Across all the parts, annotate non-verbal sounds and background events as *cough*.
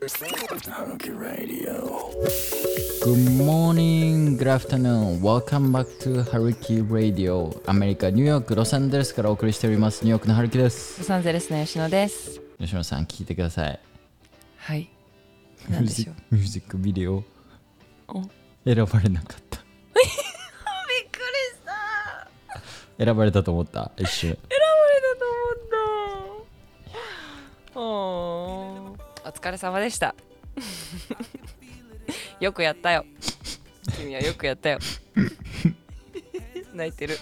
Haruki Radio. Good morning, good afternoon. Welcome back to Haruki Radio. アメリカ、ニューヨーク、ロサンゼルスからお送りしております。ニューヨークのハルキです。ロサンゼルスの吉野です。吉野さん、聞いてください。はい。ミューなんでしょう。ジックミュージックビデオお選ばれなかった。*laughs* びっくりした。選ばれたと思った、一瞬。疲れ様でした。*laughs* よくやったよ。君はよくやったよ。泣いてる。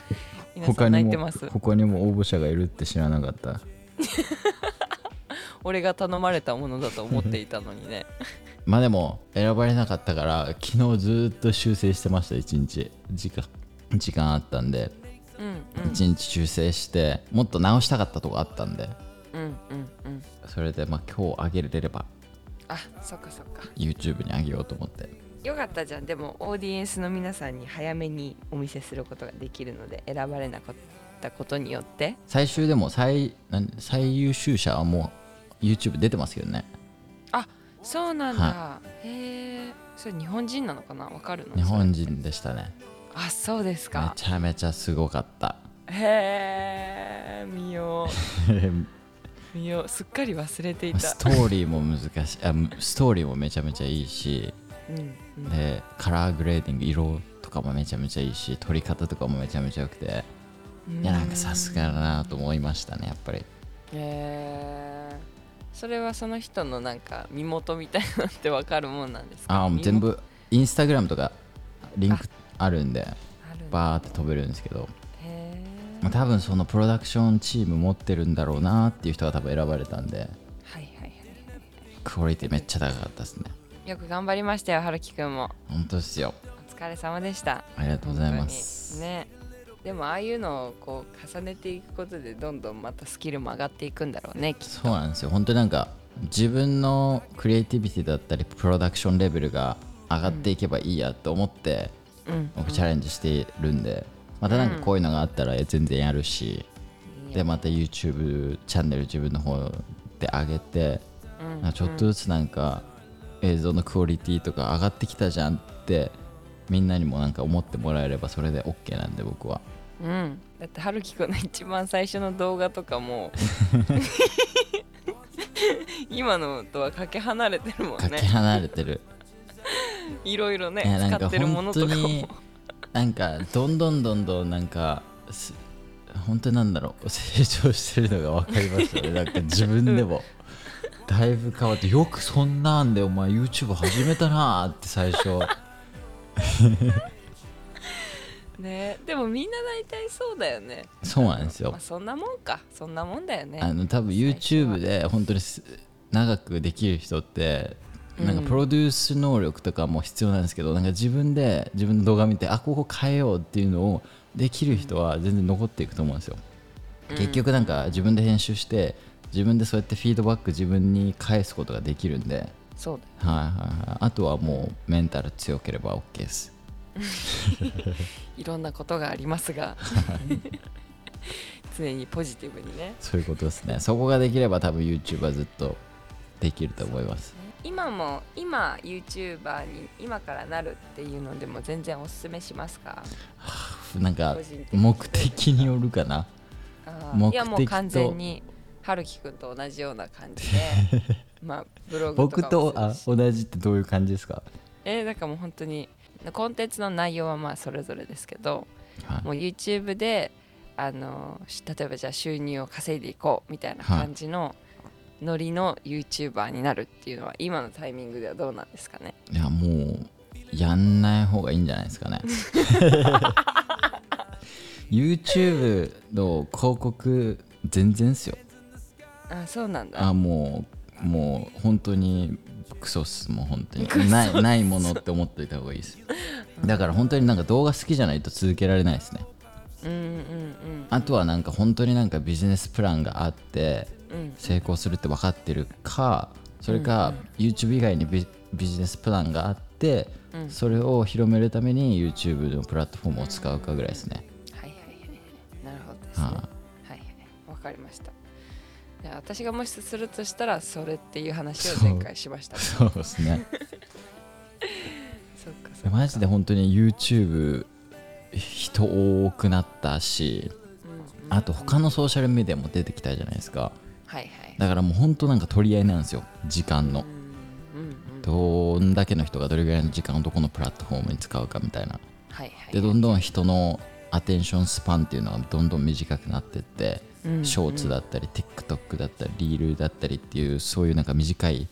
皆さん他にも泣いてます。他にも応募者がいるって知らなかった。*laughs* 俺が頼まれたものだと思っていたのにね。*laughs* まあでも、選ばれなかったから、昨日ずっと修正してました、一日。時間、時間あったんで。うん一日修正してもっと直したかったとこあったんでうんうんうんうん。それでまあ今日あげれればあ、そっかそっか。YouTube にあげようと思って。よかったじゃん。でもオーディエンスの皆さんに早めにお見せすることができるので選ばれなかったことによって。最終でも最なん最優秀者はもう YouTube 出てますけどね。そうなんだ、へえそれ日本人なのかな？わかるの？日本人でしたね。あそうですめかちゃめちゃすごかった。へえ見よう *laughs* 見よう。すっかり忘れていた。ストーリーも難しい。あストーリーもめちゃめちゃいいしうんうん。でカラーグレーディング色とかもめちゃめちゃいいし撮り方とかもめちゃめちゃ良くて。いやなんかさすがだなと思いましたねやっぱり。へえそれはその人のなんか身元みたいなのってわかるもんなんですか？あもう全部インスタグラムとかリンクあ。るんでバーって飛べるんですけど、へまあ、多分そのプロダクションチーム持ってるんだろうなっていう人が多分選ばれたんで。えはいはいはい。クオリティめっちゃ高かったですね。よく頑張りましたよ春樹くんも。本当ですよ。お疲れ様でした。ありがとうございます、ね。でもああいうのをこう重ねていくことでどんどんまたスキルも上がっていくんだろうねきっそうなんですよ。本当になんか自分のクリエイティビティだったりプロダクションレベルが上がっていけばいいやと思って、とうん。僕チャレンジしてるんでまたなんかこういうのがあったら全然やるし、でまた YouTube チャンネル自分の方で上げて、うんちょっとずつなんか映像のクオリティとか上がってきたじゃんってみんなにもなんか思ってもらえればそれで OK なんで僕は。うん。だって春樹くんの一番最初の動画とかも *laughs* 今のとはかけ離れてるもんね。かけ離れてる、*laughs* いろいろね使ってるものとかも。になんかどんどんどんどんなんかす本当になんだろう *laughs* 成長してるのが分かりましたね。なんか自分でも。だいぶ変わってよくそんなんでお前 YouTube 始めたなーって最初。*laughs* ねでもみんな大体そうだよね。そうなんですよ。まあ、そんなもんか。そんなもんだよね。あの多分 YouTube で本当にす長くできる人ってなんかうんプロデュース能力とかも必要なんですけど、なんか自分で自分の動画見てあここ変えようっていうのをできる人は全然残っていくと思うんですよ、結局なんか自分で編集して自分でそうやってフィードバック自分に返すことができるんで、そうだよ。はいはいはい、あとはもうメンタル強ければ OK です。*laughs* いろんなことがありますが。*laughs* 常にポジティブにね。そういうことですね。そこができれば多分 YouTube はずっとできると思います今も今 YouTuber に今からなるっていうのでも全然おすすめしますか？*laughs* なんか目的によるかな。あ目的いやもう完全に春樹くんと同じような感じで *laughs* まあブログと僕とあ同じってどういう感じですか、えーだからもう本当にコンテンツの内容はまあそれぞれですけどはい。もう YouTube であのし例えばじゃあ収入を稼いでいこうみたいな感じのノリの YouTuber になるっていうのは今のタイミングではどうなんですかね？いやもうやんない方がいいんじゃないですかね。*laughs* YouTube の広告全然っすよ。あそうなんだ。あもうもう本当にクソっすもう本当に。ないないものって思っといた方がいいです。だから本当になんか動画好きじゃないと続けられないですね。うんうんうん。あとはなんか本当になんかビジネスプランがあってうん成功するって分かってるかそれか YouTube 以外にビビジネスプランがあってうん。それを広めるために YouTube のプラットフォームを使うかぐらいですね。はいはいはい。なるほどですね。ははいはいわかりました。いや私がもしするとしたらそれっていう話を前回しました。ねそうですね。*laughs* そっかそっか。マジで本当に YouTube 人多くなったしあと他のソーシャルメディアも出てきたじゃないですかだからもう本当なんか取り合いなんですよ時間の。どんだけの人がどれぐらいの時間をどこのプラットフォームに使うかみたいな。でどんどん人のアテンションスパンっていうのがどんどん短くなってってうんショーツだったり TikTok だったりリールだったりっていうそういうなんか短い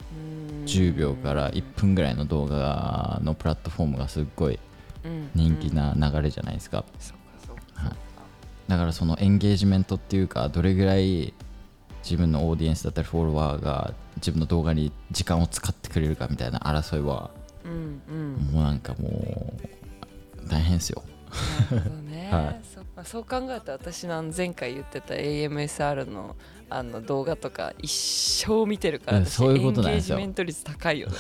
10秒から1分ぐらいの動画のプラットフォームがすっごい人気な流れじゃないですか。はい。だからそのエンゲージメントっていうかどれぐらい自分のオーディエンスだったりフォロワーが自分の動画に時間を使ってくれるかみたいな争いはうんうん。もうなんかもう大変ですよなるほどね、*laughs* はい。そうまあそう考えたら私の前回言ってた AMSR のあの動画とか一生見てるからうんそういうことなんですよ。エンゲージメント率高いよね。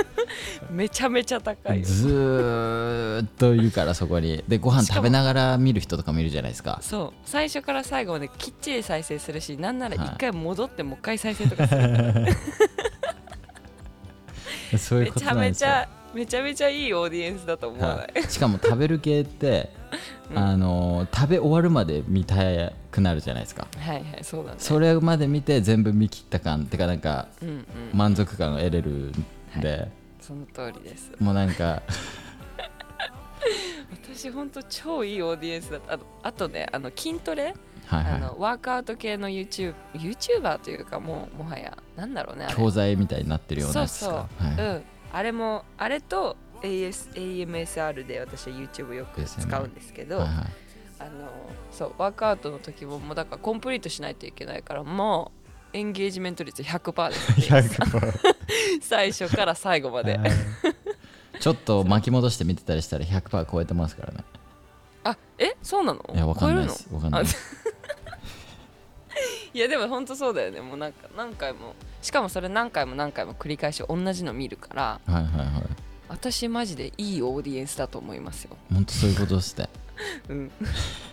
*laughs* めちゃめちゃ高いよ。ずーっといるからそこに。でご飯食べながら見る人とかもいるじゃないですか。そう。最初から最後まできっちり再生するしなんならはい。一回戻ってもう一回再生とかするから、*laughs* そういうめちゃことなんですちゃめちゃめちゃいいオーディエンスだと思わない、はい、しかも食べる系って、*laughs* うん。あの食べ終わるまで見たくなるじゃないですか。はいはいそうだね。それまで見て全部見切った感ってかなんかうんうん満足感を得れるんで、その通りです。もうなんか *laughs* 私ほんと超いいオーディエンスだった。あとあとねあの筋トレ？はいはあのワークアウト系の YouTube YouTuber というかもうもはやなんだろうね教材みたいになってるようなやつですか？そう。はい。うんあれもあれと AS AMSR で私は YouTube よく使うんですけどはいはい。あのそうワークアウトの時ももうだからコンプリートしないといけないからもうエンゲージメント率100%です、ね、*laughs* 最初から最後まで。はい。ちょっと巻き戻して見てたりしたら100%超えてますからね。あえ？そうなの？いやわかんないです。わかんない *laughs* いやでも本当そうだよね。もうなんか何回もしかもそれ何回も何回も繰り返し同じの見るからはいはいはい。私マジでいいオーディエンスだと思いますよ。本当そういうことですねうん。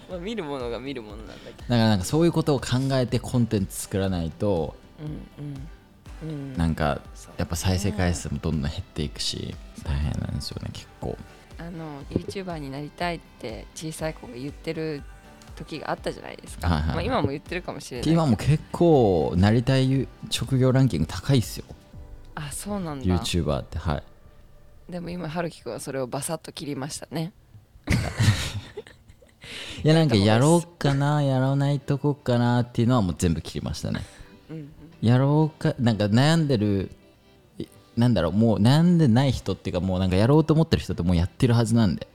まあ見るものが見るものなんだけど。だからなんかそういうことを考えてコンテンツ作らないとうんうん。うん。なんかやっぱ再生回数もどんどん減っていくし大変なんですよね結構。あの YouTuber になりたいって小さい子が言ってる時があったじゃないですか、はいはいまあ、今も言ってるかもしれない。今も結構なりたい職業ランキング高いっすよ。あそうなんだ。YouTuber ってはい。でも今春樹くんはそれをバサッと切りましたね。*laughs* いやなんかやろうかな *laughs* やらないとこかなっていうのはもう全部切りましたね。うん。やろうかなんか悩んでるいなんだろうもう悩んでない人っていうかもうなんかやろうと思ってる人ってもうやってるはずなんで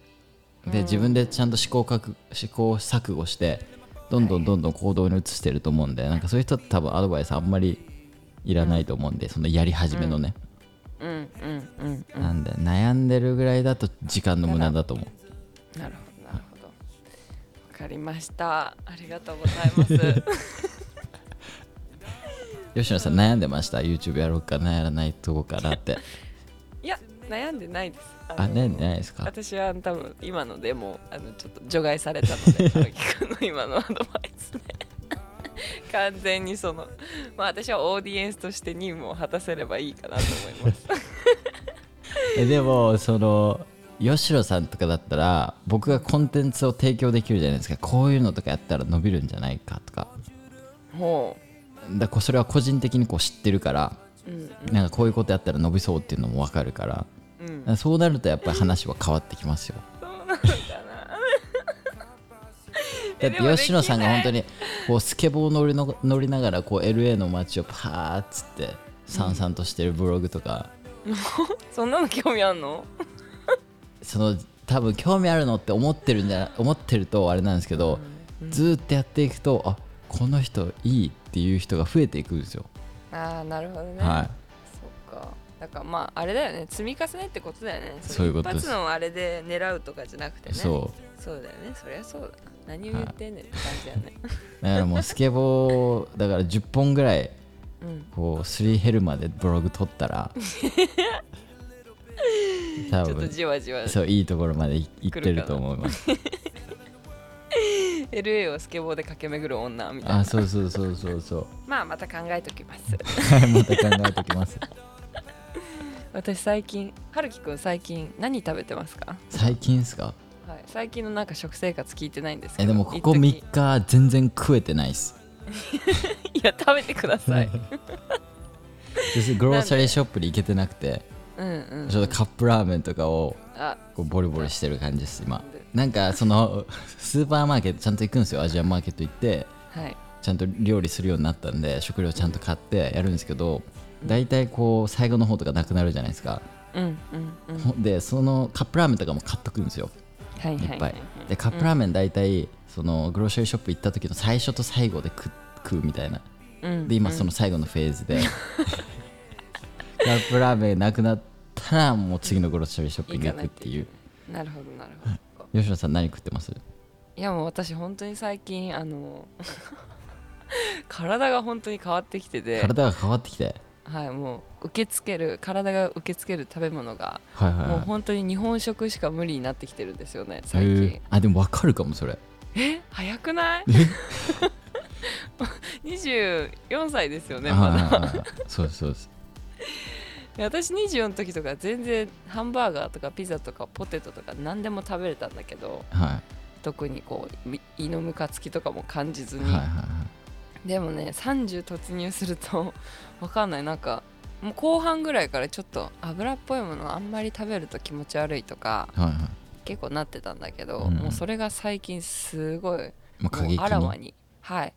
で自分でちゃんと試行錯試行錯誤してどんどんどんどん行動に移してると思うんでなんかそういう人って多分アドバイスあんまりいらないと思うんでそのやり始めのね、うん。うん。うん。うん。なんで悩んでるぐらいだと時間の無駄だと思う。なるほど。なるほど。わかりました。ありがとうございます。*laughs* 吉野さん悩んでました？YouTube やろうかなやらないとこかなって *laughs* 悩んでないです。あの悩んでないですか？私は多分今のでもあのちょっと除外されたのでの今のアドバイスね *laughs* 完全にそのまあ私はオーディエンスとして任務を果たせればいいかなと思います。*laughs* えでもその吉野さんとかだったら僕がコンテンツを提供できるじゃないですか。こういうのとかやったら伸びるんじゃないかとか。ほだからそれは個人的にこう知ってるからううん。なんかこういうことやったら伸びそうっていうのも分かるからうん。そうなるとやっぱり話は変わってきますよ。*laughs* だって吉野さんが本当にこうスケボー乗りの乗りながらこう LA の街をパーッつってさんさんとしてるブログとか、*laughs* そんなの興味あんの？*laughs* その多分興味あるのって思ってるんじゃ思ってるとあれなんですけど、ずーっとやっていくとあこの人いいっていう人が増えていくんですよ、ああなるほどね、はそっかだからまああれだよね積み重ねってことだよね。そういうことです。一発のあれで狙うとかじゃなくてい、ね。そう。そうだよね。そりゃそうだな。何を言ってんねんって感じだよね、だからもうスケボーだから10本ぐらいうん。こうすり減るまでブログ撮ったら *laughs* 多ちょっと分じわじわ。そういいところまでいいってると思います。い LA *laughs* をスケボーで駆け巡る女みたいな。あそうそうそうそうそう。*laughs* まあまた考えときます。はいまた考えておきます私最近春樹くん最近何食べてますか、最近っすか？はい、最近のなんか食生活聞いてないんですけえどでもここ一時3日全然食えてないっす。*laughs* いや食べてください。グローサリーショップに行けてなくてうんうん。ちょっとカップラーメンとかをあ。こうボリボリしてる感じです今。なんかそのスーパーマーケットちゃんと行くんですよ。アジアマーケット行ってはい。ちゃんと料理するようになったんで食料ちゃんと買ってやるんですけど大体こう最後の方とかなくなるじゃないですか。うんうんうん。ほでそのカップラーメンとかも買っとくんですよ。はいはい。いっぱい。でカップラーメン大体そのグローシャリーショップ行った時の最初と最後で食食うみたいな。うん。で今その最後のフェーズで。*laughs* カップラーメンなくなったらもう次のグローシャリーショップに行くっていう。なるほどなるほど。*laughs* 吉野さん何食ってます？いやもう私本当に最近あの *laughs* 体が本当に変わってきてて。体が変わってきてはいもう受け付ける体が受け付ける食べ物がはいはいはい。もう本当に日本食しか無理になってきてるんですよね最へ近ー。あでも分かるかもそれ。え？早くない？24 *laughs* 歳ですよねあまだ。そうですそうです。で *laughs* 私24の時とか全然ハンバーガーとかピザとかポテトとか何でも食べれたんだけどは特にこうみ胃のムカつきとかも感じずに、いはいはいはい。でもね30突入するとわかんない。なんかもう後半ぐらいからちょっと油っぽいものあんまり食べると気持ち悪いとかはいはい。結構なってたんだけど、うん。もうそれが最近すごいまあ過もうあらわに。はい。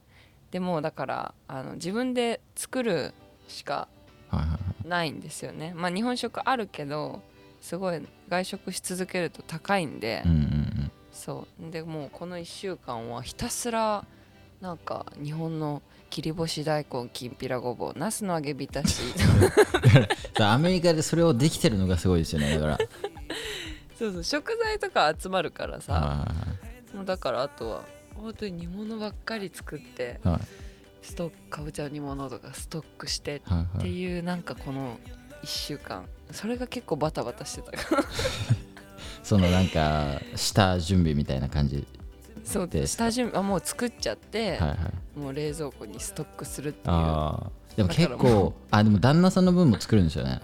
でもうだからあの自分で作るしかはいはいはい。ないんですよね。まあ日本食あるけどすごい外食し続けると高いんで、うんうんうん。そう。でもうこの1週間はひたすらなんか日本の切り干し大根きんぴらごぼうナスの揚げ浸し。*laughs* アメリカでそれをできてるのがすごいですよねだから。*laughs* そうそう食材とか集まるからさ。はもうだからあとは本当に煮物ばっかり作っていはい。ストックかぼちゃ煮物とかストックしてはいってはいいうなんかこの1週間。それが結構バタバタしてた。か *laughs* らそのなんか下準備みたいな感じそうで下準備あもう作っちゃって、はいはい。もう冷蔵庫にストックするっていう。でも結構あでも旦那さんの分も作るんですよね。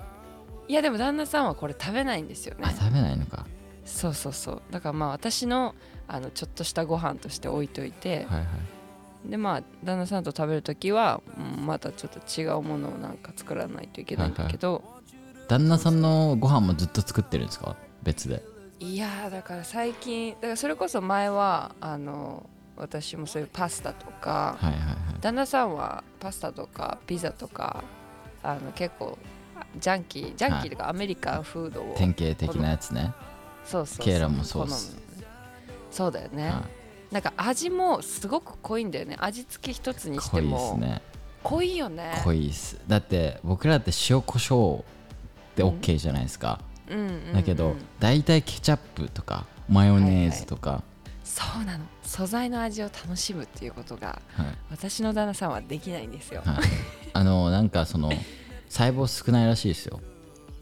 いやでも旦那さんはこれ食べないんですよね。あ食べないのか。そうそうそう。だからまあ私のあのちょっとしたご飯として置いといて、はいはい。でまあ旦那さんと食べる時はうんまたちょっと違うものをなんか作らないといけないんだけど、旦那さんのご飯もずっと作ってるんですか？別でい、やーだから最近だからそれこそ前はあの私もそういうパスタとかはいはいはい。旦那さんはパスタとかピザとかあの結構あジャンキージャンキーとかアメリカンフードを、典型的なやつね。そうそうケイラもそうそうだよね、はなんか味もすごく濃いんだよね。味付け一つにし濃いでてもすね。濃いよね。濃いっす。だって僕らって塩コショウって OK じゃないですか、うんだけど大体ケチャップとかマヨネーズとか、そうなの。素材の味を楽しむっていうことがはい。私の旦那さんはできないんですよ、はい。あのなんかその細胞少ないらしいですよ。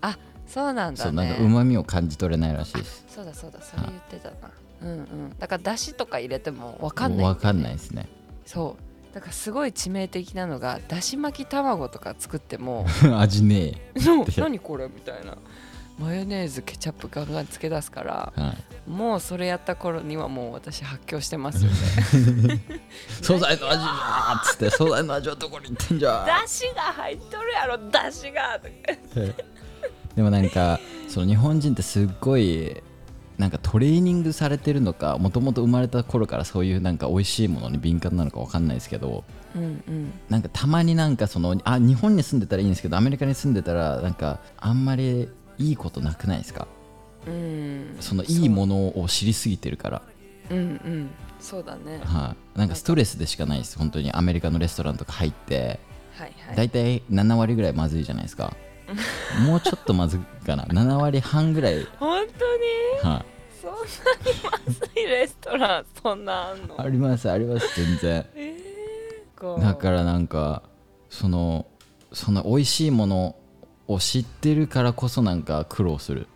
あそうなんだそうなんかねうまみを感じ取れないらしいです。そうだそうだ。それ言ってたな。うんうん。だからだしとか入れても分かんないわかんないですね。そう。だからすごい致命的なのがだし巻き卵とか作っても *laughs* 味ねそう *laughs* 何これ？みたいなマヨネーズケチャップガンガンつけ出すからえ、はい、もうそれやった頃にはもう私発狂してますよね。*laughs* 素材の味じゃーっつって素材の味はどこに行ってんじゃだしが入っとるやろだしが。とかーでもなんかその日本人ってすっごいなんかトレーニングされてるのかもともと生まれた頃からそういうなんか美味しいものに敏感なのかわかんないですけどうんうん。なんかたまになんかそのあ日本に住んでたらいいんですけどアメリカに住んでたらなんかあんまりいいことなくないですか？うん。そのいいものを知りすぎてるから。う。んうん。そうだね。はい、なんかストレスでしかないです。本当にアメリカのレストランとか入って。はいはい。大体7割ぐらいまずいじゃないですか。*laughs* もうちょっとまずいかな。7割半ぐらい、本当に？はそんなにまずいレストランそんなあんの？い、ありますあります全然。えー、だからなんかそのその美味しいものを知ってるからこそなんか苦労する。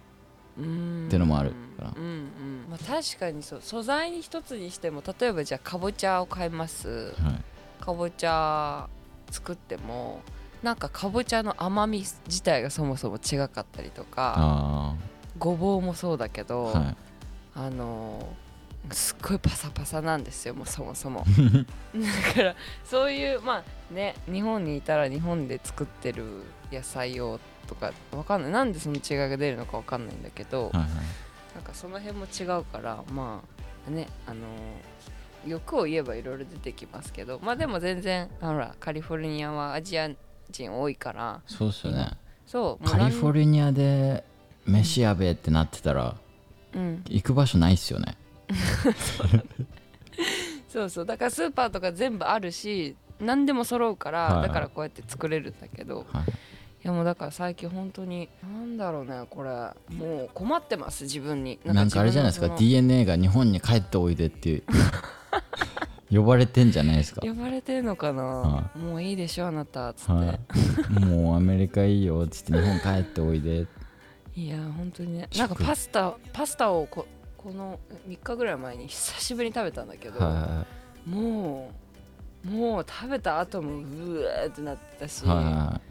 うん。ってのもあるから。うんうん。まあ、確かにそう。素材に一つにしても例えばじゃあかぼちゃを買います。はい。かぼちゃ作ってもなんかかぼちゃの甘み自体がそもそも違かったりとかあごぼうもそうだけど、あはい。あのーすっごいパサパサなんですよもうそもそも。*laughs* だからそういうまあね日本にいたら日本で作ってる野菜をとかわかんない。なんでその違いが出るのかわかんないんだけど、はいはい。なんかその辺も違うからまあねあのー欲を言えばいろいろ出てきますけどまあでも全然あほらカリフォルニアはアジア人多いからそうっすよね。そうカリフォルルニアで飯やべえってなってたらうん。行く場所ないっすよね。*laughs* そうそう。だからスーパーとか全部あるし何でも揃うから、はいはい。だからこうやって作れるんだけどはいいやもうだから最近本当になんだろうねこれ。もう困ってます自分に。なんかあれじゃないですか DNA が日本に帰っておいでっていう。*laughs* 呼ばれてんじゃないですか。呼ばれてんのかな、はもういいでしょあなたっつって、はい、もうアメリカいいよっつって日本帰っておいで。い、や本当にね。食なんかパスタパスタをここの3日ぐらい前に久しぶりに食べたんだけど、はもうもう食べた後もうわーってなったし、いはいは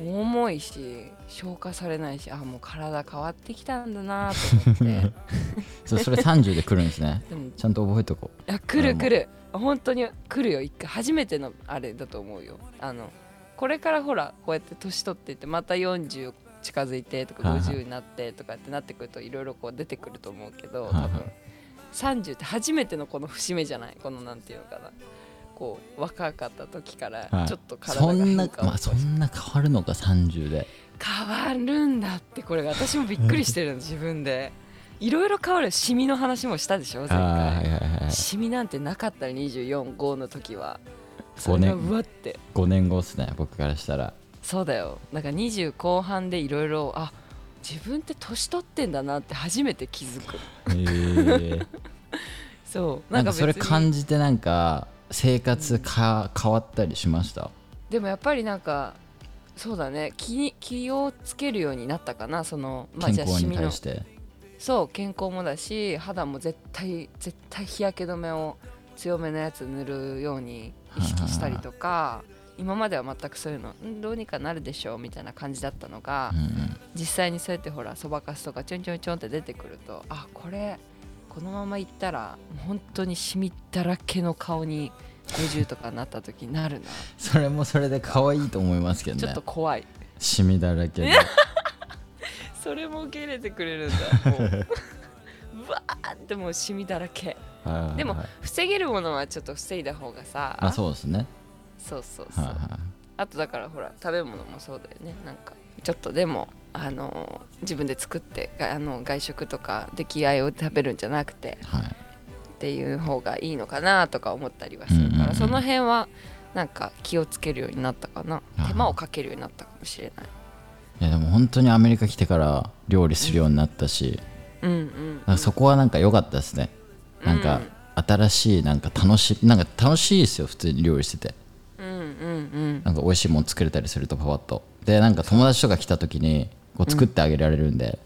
重いし消化されないしあもう体変わってきたんだなと思って。い *laughs* そうそれ30で来るんですね。ちゃんと覚えとこや来る来る。本当に来るよ。一回初めてのあれだと思うよ。あのこれからほらこうやって年取っていってまた40近づいてとかはいはい。50になってとかってなってくるといろいろこう出てくると思うけど多分30って初めてのこの節目じゃない？このなんていうのかなこう若かった時からはい。ちょっと体そがんなまあ変化を起こしそんな変わるのか30で。変わるんだってこれが私もびっくりしてるの *laughs* 自分で。いろいろ変わるシミの話もしたでしょ前あーはい回はいはい。シミなんてなかった245の時は。そ5れが年うわって。5年後っすね僕からしたら。そうだよ。だから20後半でいろいろあ自分って年取ってんだなって初めて気づく。へえ *laughs* そう。なんかそれ感じてなんか生活か変わったりしました？でもやっぱりなんかそうだね。気に気をつけるようになったかな。そのまあ健康に対して。そう健康もだし肌も絶対絶対日焼け止めを強めのやつ塗るように意識したりとか今までは全くそういうのんどうにかなるでしょうみたいな感じだったのが、うんうん。実際にそうやってほらそばかすとかちょんちょんちょんって出てくるとあこれこのままいったら本当にシミだらけの顔に50とかなった時になるな。*laughs* それもそれで可愛いと思いますけどね。ちょっと怖い。シミだらけで *laughs* それも受け入れてくれるんだもう。*laughs* うわーってもうシミだらけ。はいはいはい。でも防げるものはちょっと防いだ方がさ。あそうですね。そうそうそう、はいはい。あとだからほら食べ物もそうだよね。なんかちょっとでもあの自分で作ってがあの外食とか出来合いを食べるんじゃなくてはい。っていう方がいいのかなとか思ったりはするから、うんうんうん。その辺はなんか気をつけるようになったかな。手間をかけるようになったかもしれない。いやでも本当にアメリカ来てから料理するようになったし、うんうんなんかそこはなんか良かったですね、なんか新しいなんか楽しいなんか楽しいですよ普通に料理してて。うんうんうん。なんか美味しいもの作れたりするとパパッと。でなんか友達とか来た時にこう作ってあげられるんで、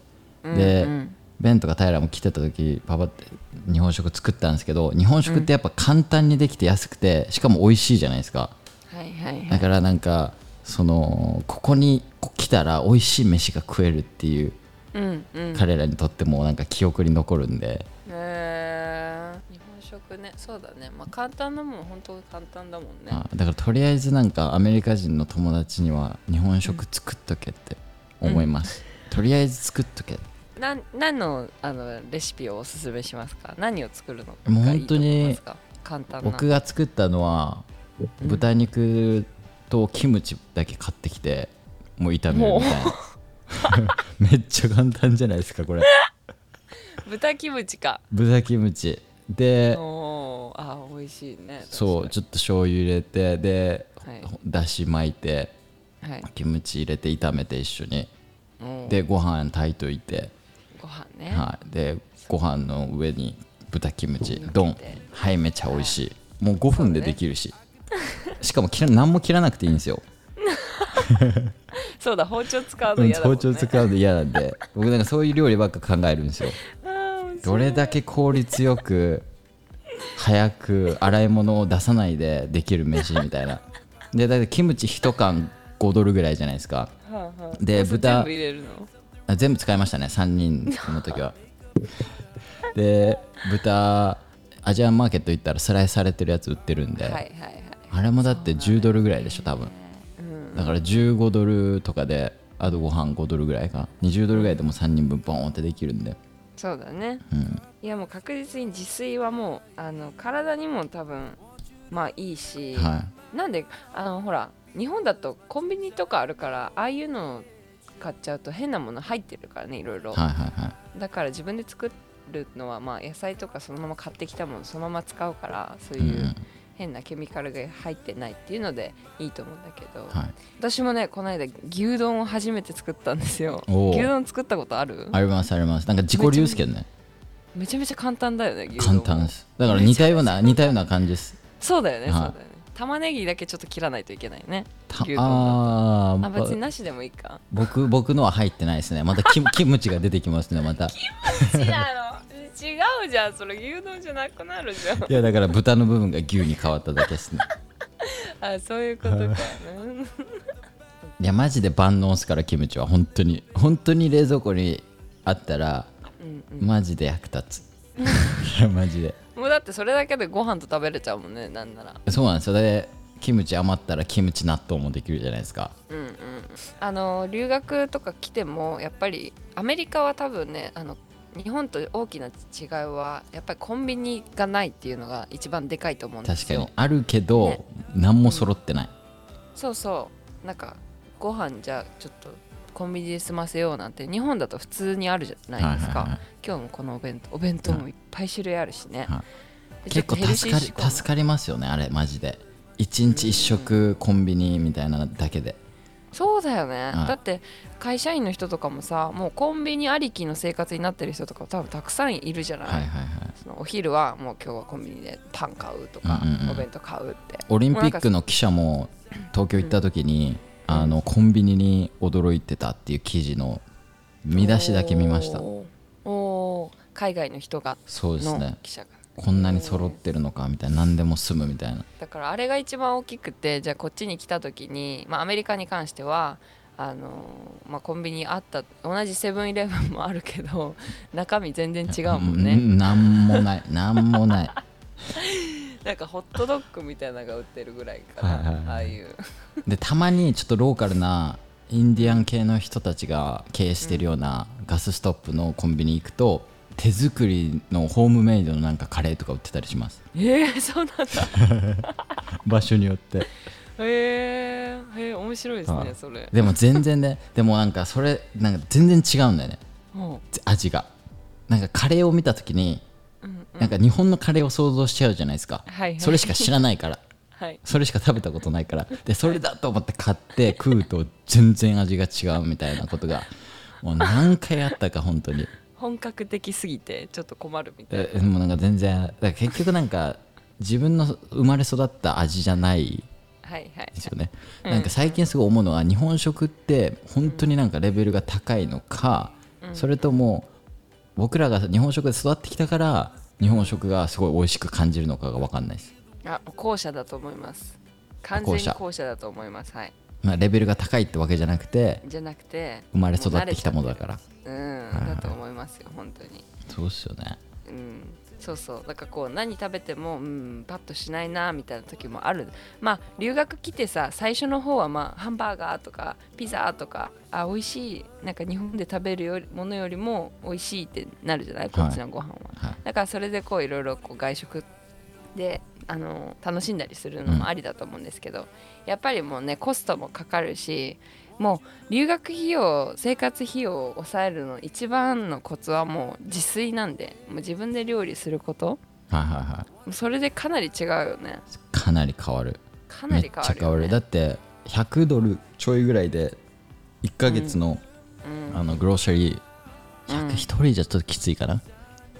で、うんベンとか平も来てた時パパって日本食作ったんですけど日本食ってやっぱ簡単にできて安くてしかも美味しいじゃないですか。はいはいはい。だからなんかそのここに来たら美味しい飯が食えるっていううんうん。彼らにとってもなんか記憶に残るんで。えー。日本食ねそうだね。まあ簡単なもん本当簡単だもんね。あだからとりあえずなんかアメリカ人の友達には日本食作っとけって思います、とりあえず作っとけ。なん何のあのレシピをおすすめしますか？何を作るのがもう本当に簡単な。僕が作ったのは豚肉とキムチだけ買ってきてもう炒めるみたいな。*laughs* めっちゃ簡単じゃないですかこれ。豚キムチか。豚キムチ。であー美味しいねそうちょっと醤油入れてではい。だし巻いてはい。キムチ入れて炒めて一緒にでご飯炊いといて、ご飯ね。はい、でご飯の上に豚キムチ。乗っけて。ドン。はいめっちゃ美味しい。もう5分でできるし、しかも切ら何も切らなくていいんですよ。そうだ包丁使うのうん嫌だね、包丁使うの嫌なんで。僕なんかそういう料理ばっか考えるんですよ。どれだけ効率よく早く洗い物を出さないでできる飯みたいな。でだいたいキムチ1缶5ドルぐらいじゃないですかで豚全部入れるの？あ全部使いましたね3人の時は。*laughs* で豚アジアンマーケット行ったらスライスされてるやつ売ってるんで、はいはいはい。あれもだって10ドルぐらいでしょ多分。だから15ドルとかであとご飯5ドルぐらいか。20ドルぐらいでも3人分ポンってできるんで。そうだね。うん。いやもう確実に自炊はもうあの体にも多分まあいいし、はなんであのほら日本だとコンビニとかあるからああいうの買っちゃうと変なもの入ってるからねいろいろ、いはいはいはい。だから自分で作るのはまあ野菜とかそのまま買ってきたものそのまま使うからそううん。いう変なケミカルが入ってないっていうのでいいと思うんだけど、はい。私もねこの間牛丼を初めて作ったんですよ。牛丼作ったことある？ありますあります。なんか自己流ですけどね。めちゃめちゃ簡単だよね牛丼。も簡単です。だから似たような似たような感じです。そうだよね、はい。そうだよね玉ねぎだけちょっと切らないといけないね。た牛あーあ別になしでもいいか。僕僕のは入ってないですね。またキム *laughs* キムチが出てきますねまた。違うの？違うじゃん。それ牛丼じゃなくなるじゃん。いやだから豚の部分が牛に変わっただけですね。*laughs* あそういうことか。な *laughs* いやマジで万能っすからキムチは。本当に。本当に冷蔵庫にあったらうん。マジで役立つ。いやマジでもうだってそれだけでご飯と食べれちゃうもんねなんなら。そうなんですよ。でキムチ余ったらキムチ納豆もできるじゃないですか。うんうんあの留学とか来てもやっぱりアメリカは多分ねあの日本と大きな違いはやっぱりコンビニがないっていうのが一番でかいと思うんですよ。確かに。あるけど、ね。何も揃ってない、そうそう。なんかご飯じゃあちょっとコンビニで済ませようなんて日本だと普通にあるじゃないですか、はいはいはい。今日もこのお弁当お弁当もいっぱい種類あるしね、はでちょっ結構助かり助かりますよねあれマジで。一日一食コンビニみたいなだけで。そうだよね、はい。だって会社員の人とかもさもうコンビニありきの生活になってる人とか多分たくさんいるじゃない、はいはいはい。そのお昼はもう今日はコンビニでパン買うとか、うんうんうん。お弁当買うって。オリンピックの記者も東京行った時に、あのコンビニに驚いてたっていう記事の見出しだけ見ました。おー。おー。海外の人が。のそうですね。記者が。こんなに揃ってるのかみたいな何でも済むみたいな。だからあれが一番大きくてじゃあこっちに来た時に、まあ、アメリカに関してはあのーまあ、コンビニあった同じセブンイレブンもあるけど中身全然違うもんね、んなんもない。なんもない *laughs* なんかホットドッグみたいなのが売ってるぐらいかはいはいはい。なああいう。でたまにちょっとローカルなインディアン系の人たちが経営してるようなガスストップのコンビニ行くと手作りのホームメイドのなんかカレーとか売ってたりします。えー、そうなんだ。場所によって。へえー、えー、面白いですはい。ねそれ。でも全然ねでもなんかそれなんか全然違うんだよね。も味が。なんかカレーを見た時にう、うんうん、なんか日本のカレーを想像しちゃうじゃないですか。はいはい。それしか知らないから。*laughs* はい。それしか食べたことないから。でそれだと思って買って食うと全然味が違うみたいなことが *laughs* もう何回あったか本当に。本格的すぎてちょっと困るみたいえでもなんか全然だから結局なんか自分の生まれ育った味じゃない。なはいはい。ですよね、うん。なんか最近すごい思うのは日本食って本当になんかレベルが高いのか、それとも僕らが日本食で育ってきたから日本食がすごい美味しく感じるのかが分かんないです、あ後者だと思います。完全に後者。後者だと思います。はい。まあ、レベルが高いってわけじゃなくてじゃなくて生まれ育ってきたものだから。うんだと思いますよ本当に。そうっすよね。うんそうそう。だからこう何食べてもうんパッとしないなみたいな時もある。まあ留学来てさ最初の方はまあハンバーガーとかピザとかあ美味しいなんか日本で食べるよりものよりも美味しいってなるじゃない？こっちのご飯は、はい。だからそれでこういろいろこう外食であの楽しんだりするのもありだと思うんですけど、やっぱりもうねコストもかかるしもう留学費用生活費用を抑えるの一番のコツはもう自炊なんでもう自分で料理すること。はいはいはい。それでかなり違うよね。かなり変わる。かなめっちゃり変わるよ、ね、変わる。だって100ドルちょいぐらいで1ヶ月の,、うん。あのグローシャリーうん100、1人じゃちょっときついかな、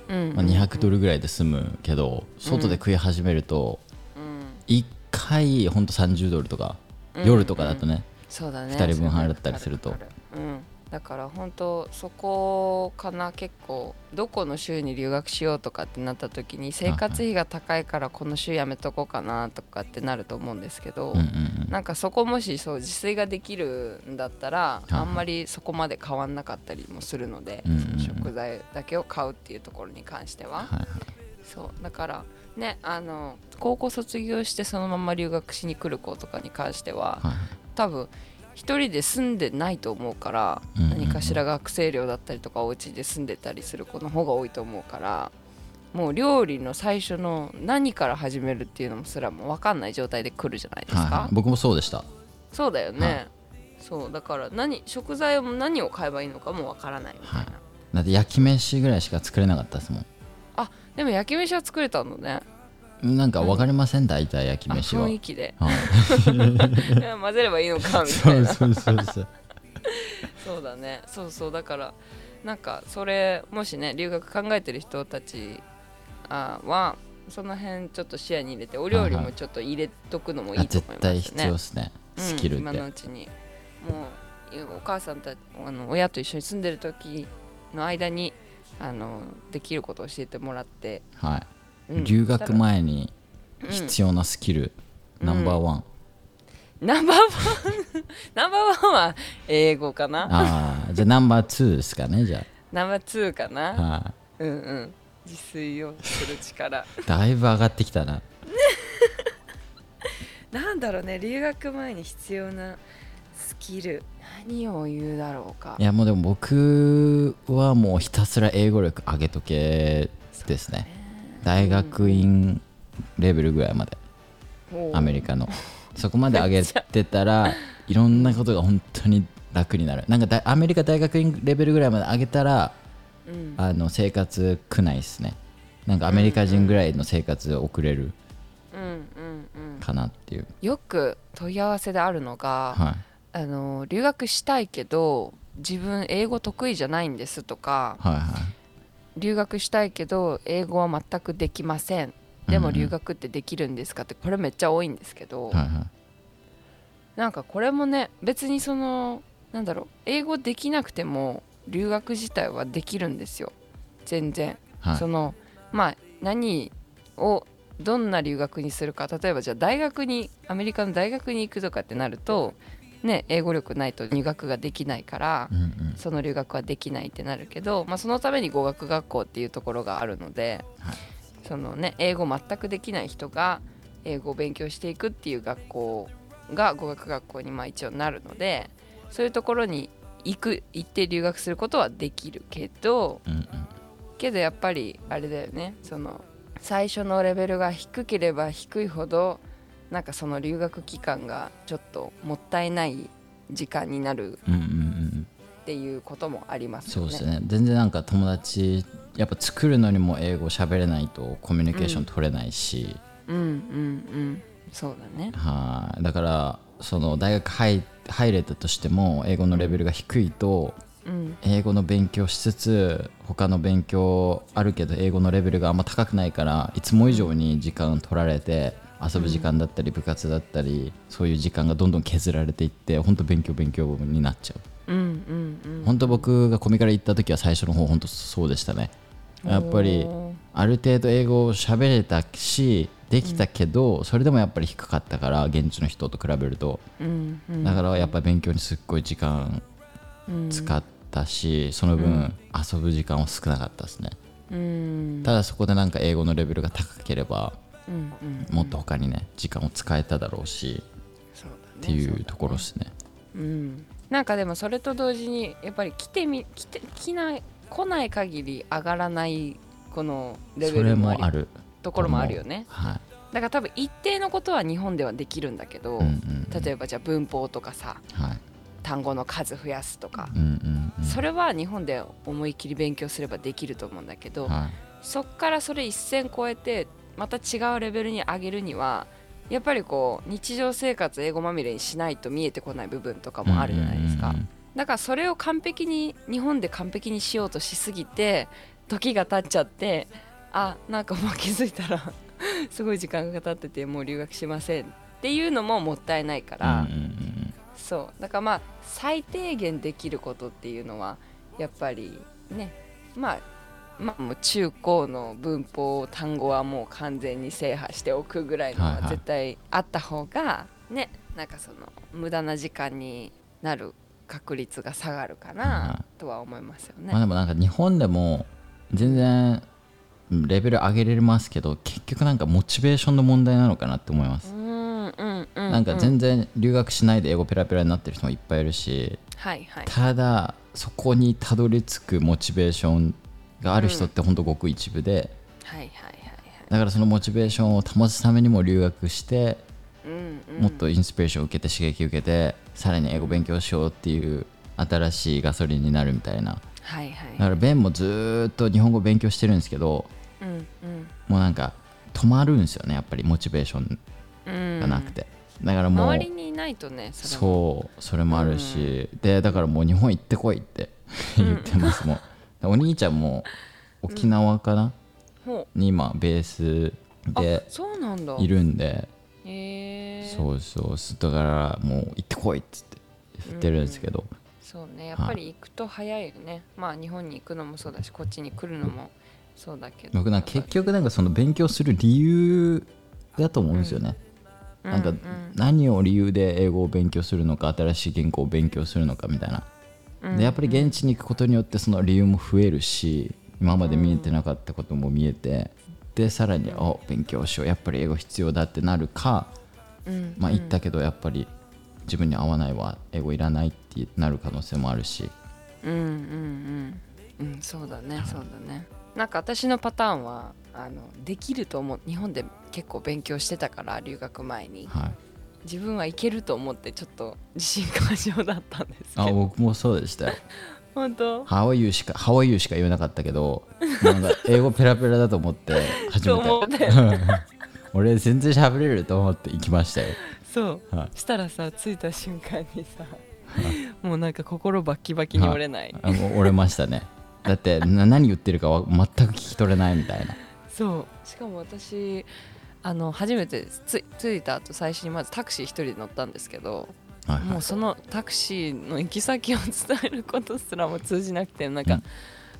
うん。まあ、200ドルぐらいで済むけど外で食い始めるとうん。1回ほんと30ドルとか、うん。夜とかだとね、そうだね。二人分払ったりすると。うん。だから本当そこかな結構どこの州に留学しようとかってなった時に生活費が高いからこの州やめとこうかなとかってなると思うんですけど、うんうんうん。なんかそこもしそう自炊ができるんだったらあんまりそこまで変わんなかったりもするので、うんうんうん。食材だけを買うっていうところに関しては、はいはいそう。だからねあの高校卒業してそのまま留学しに来る子とかに関してははい多分一人で住んでないと思うから、何かしら学生寮だったりとかお家で住んでたりする子の方が多いと思うからもう料理の最初の何から始めるっていうのもすらも分かんない状態で来るじゃないですか、はいはい。僕もそうでした。そうだよね、はい。そうだから何食材も何を買えばいいのかも分からないみたいな、はい。だって焼き飯ぐらいしか作れなかったですもあでも焼き飯は作れたのね。んなんか分かりません？大体焼きあ飯は。雰囲気で。はい。*laughs* 混ぜればいいのかみたそいうな。そうそうそうそう。*laughs* だね。そうそう。だからなんかそれもしね留学考えてる人たちあはその辺ちょっと視野に入れてお料理もちょっと入れとくのもいあいと思います絶対ね必要ですね。スキルっうん、今てのうちに。もうお母さんたあの親と一緒に住んでる時の間にあのできることを教えてもらって、はうんい留学前にうん。必要なスキルナンバーワンナンバーワンナンバーワンは英語かな？ああじゃあナンバーツーですかねじゃナンバーツーかあな？はうんうん。自炊をする力。いだいぶ上がってきたな。*laughs* なんだろうね留学前に必要なスキル。何を言うだろうか。いやもうでも僕はもうひたすら英語力上げとけですね大学院レベルぐらいまでアメリカの。そこまで上げてたらいろんなことが本当に楽になる。なんかだアメリカ大学院レベルぐらいまで上げたらうん。あの生活苦ないですね。なんかアメリカ人ぐらいの生活を送れるうんうんうん。かなっていう、よく問い合わせであるのが、はい。あの留学したいけど自分英語得意じゃないんですとかはいはい留学したいけど英語は全くできません。でも留学ってできるんですかってこれめっちゃ多いんですけど、はいはい。なんかこれもね別にそのなんだろう英語できなくても留学自体はできるんですよ。全然、はい。そのまあ何をどんな留学にするか。例えばじゃあ大学にアメリカの大学に行くとかってなるとね英語力ないと入学ができないからうんうん。その留学はできないってなるけど、まあ、そのために語学学校っていうところがあるので、はい。そのね英語全くできない人が英語を勉強していくっていう学校が語学学校にまあ一応なるのでそういうところに行く行って留学することはできるけどうんうん。けどやっぱりあれだよねその最初のレベルが低ければ低いほどなんかその留学期間がちょっともったいない時間になるうんうんうんっていうこともありますよね。そうですね。全然なんか友達やっぱ作るのにも英語喋れないとコミュニケーション取れないし、うんうんうん。そうだね。はい。だからその大学入入れたとしても英語のレベルが低いとうん。英語の勉強しつつ他の勉強あるけど英語のレベルがあんま高くないからいつも以上に時間取られて遊ぶ時間だったり部活だったりそういう時間がどんどん削られていって本当勉強勉強になっちゃう。うんうんうん。本当僕がコミから行った時は最初の方本当そうでしたね。やっぱりある程度英語を喋れたしできたけど、それでもやっぱり低かったから現地の人と比べると。うんうん。だからやっぱり勉強にすっごい時間うん使ったし、その分遊ぶ時間は少なかったですね、うん。ただそこでなんか英語のレベルが高ければうん。うんもっと他にね時間を使えただろうしそうだね。っていうところですね。うん、なんかでもそれと同時にやっぱり来てみ来て来ない来ない限り上がらないこのレベルもあるところもあるよね。はい。だから多分一定のことは日本ではできるんだけど、うんうんうん。例えばじゃあ文法とかさはい。単語の数増やすとか、うんうんうん。それは日本で思いっきり勉強すればできると思うんだけど、はい。そっからそれ一線越えてまた違うレベルに上げるにはやっぱりこう日常生活英語まみれにしないと見えてこない部分とかもあるじゃないですか、だからそれを完璧に日本で完璧にしようとしすぎて時が経っちゃってあなんかもう気づいたら *laughs* すごい時間が経っててもう留学しませんっていうのももったいないから、そう。だからまあ最低限できることっていうのはやっぱりねまあまあもう中高の文法単語はもう完全に制覇しておくぐらいのは絶対あった方がねなんかその無駄な時間になる確率が下がるかはいなとは思いますよね。まあでもなんか日本でも全然レベル上げれますけど結局なんかモチベーションの問題なのかなって思います、うんうんうんうん。なんか全然留学しないで英語ペラペラになってる人もいっぱいいるしはいはい。ただそこにたどり着くモチベーションがある人ってほんとごく一部で、はいはいはいはい。だからそのモチベーションを保つためにも留学してうんうん。もっとインスピレーションを受けて刺激を受けてさらに英語勉強しようっていう新しいガソリンになるみたいな。はいはい。だからベンもずーっと日本語勉強してるんですけどうんうん。もうなんか止まるんですよねやっぱりモチベーションうん。がなくて、だからもう周りにいないとねそうそれもあるし、でだからもう日本行ってこいって *laughs* 言ってますもんお兄ちゃんも沖縄かな、ほに今ベースでいるんで。へえそうそうそう。だからもう行ってこいっつって。言ってるんですけど、そうね。やっぱり行くと早いよね。まあ日本に行くのもそうだしこっちに来るのもそうだけど。僕なんか結局なんかその勉強する理由だと思うんですよね、なんかうん。何を理由で英語を勉強するのか新しい言語を勉強するのかみたいな、でやっぱり現地に行くことによってその理由も増えるし今まで見えてなかったことも見えてでさらに「お勉強しよう。やっぱり英語必要だ」ってなるか、うん。まあ行ったけどやっぱり自分に合わないわ。英語いらないってなる可能性もあるし。うんうんうん。うんそうだねそうだね。なんか私のパターンはあのできると思う。日本で結構勉強してたから留学前に。はい自分はいけると思ってちょっと自信過剰だったんですけあど僕もそうでしたよ。*laughs* 本当？How are you しか How are you しか言えなかったけどなんか英語ペラペラだと思って初とめて思って。*laughs* 俺全然喋れると思って行きましたよ。そう。はい。したらさ着いた瞬間にさもうなんか心バッキバキに折れない。あもう折れましたね。だってな何言ってるかは全く聞き取れないみたいな。そう。しかも私あの初めてつ着いた後最初にまずタクシー一人で乗ったんですけどはいはい。もうそのタクシーの行き先を伝えることすらも通じなくてなんか、うん。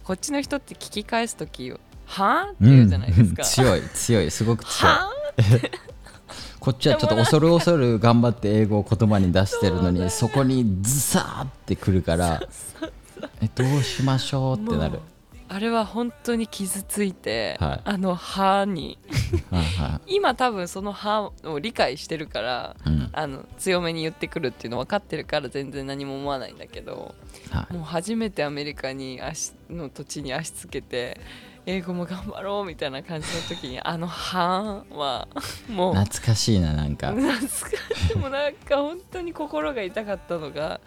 こっちの人って聞き返す時はあって言うじゃないですか、うん。強い強いすごく強い。は *laughs* こっちはちょっと恐る恐る頑張って英語を言葉に出してるのにそこにズサーってくるからえどうしましょうってなるあれは本当に傷ついて、はい。あの「は」に今多分その「は」を理解してるからいうん。あの強めに言ってくるっていうの分かってるから全然何も思わないんだけどはい。もう初めてアメリカに足の土地に足つけて英語も頑張ろうみたいな感じの時にあの「は」は *laughs* もう懐かしいななんか、はい懐かしい。もうなんか本当に心が痛かったのが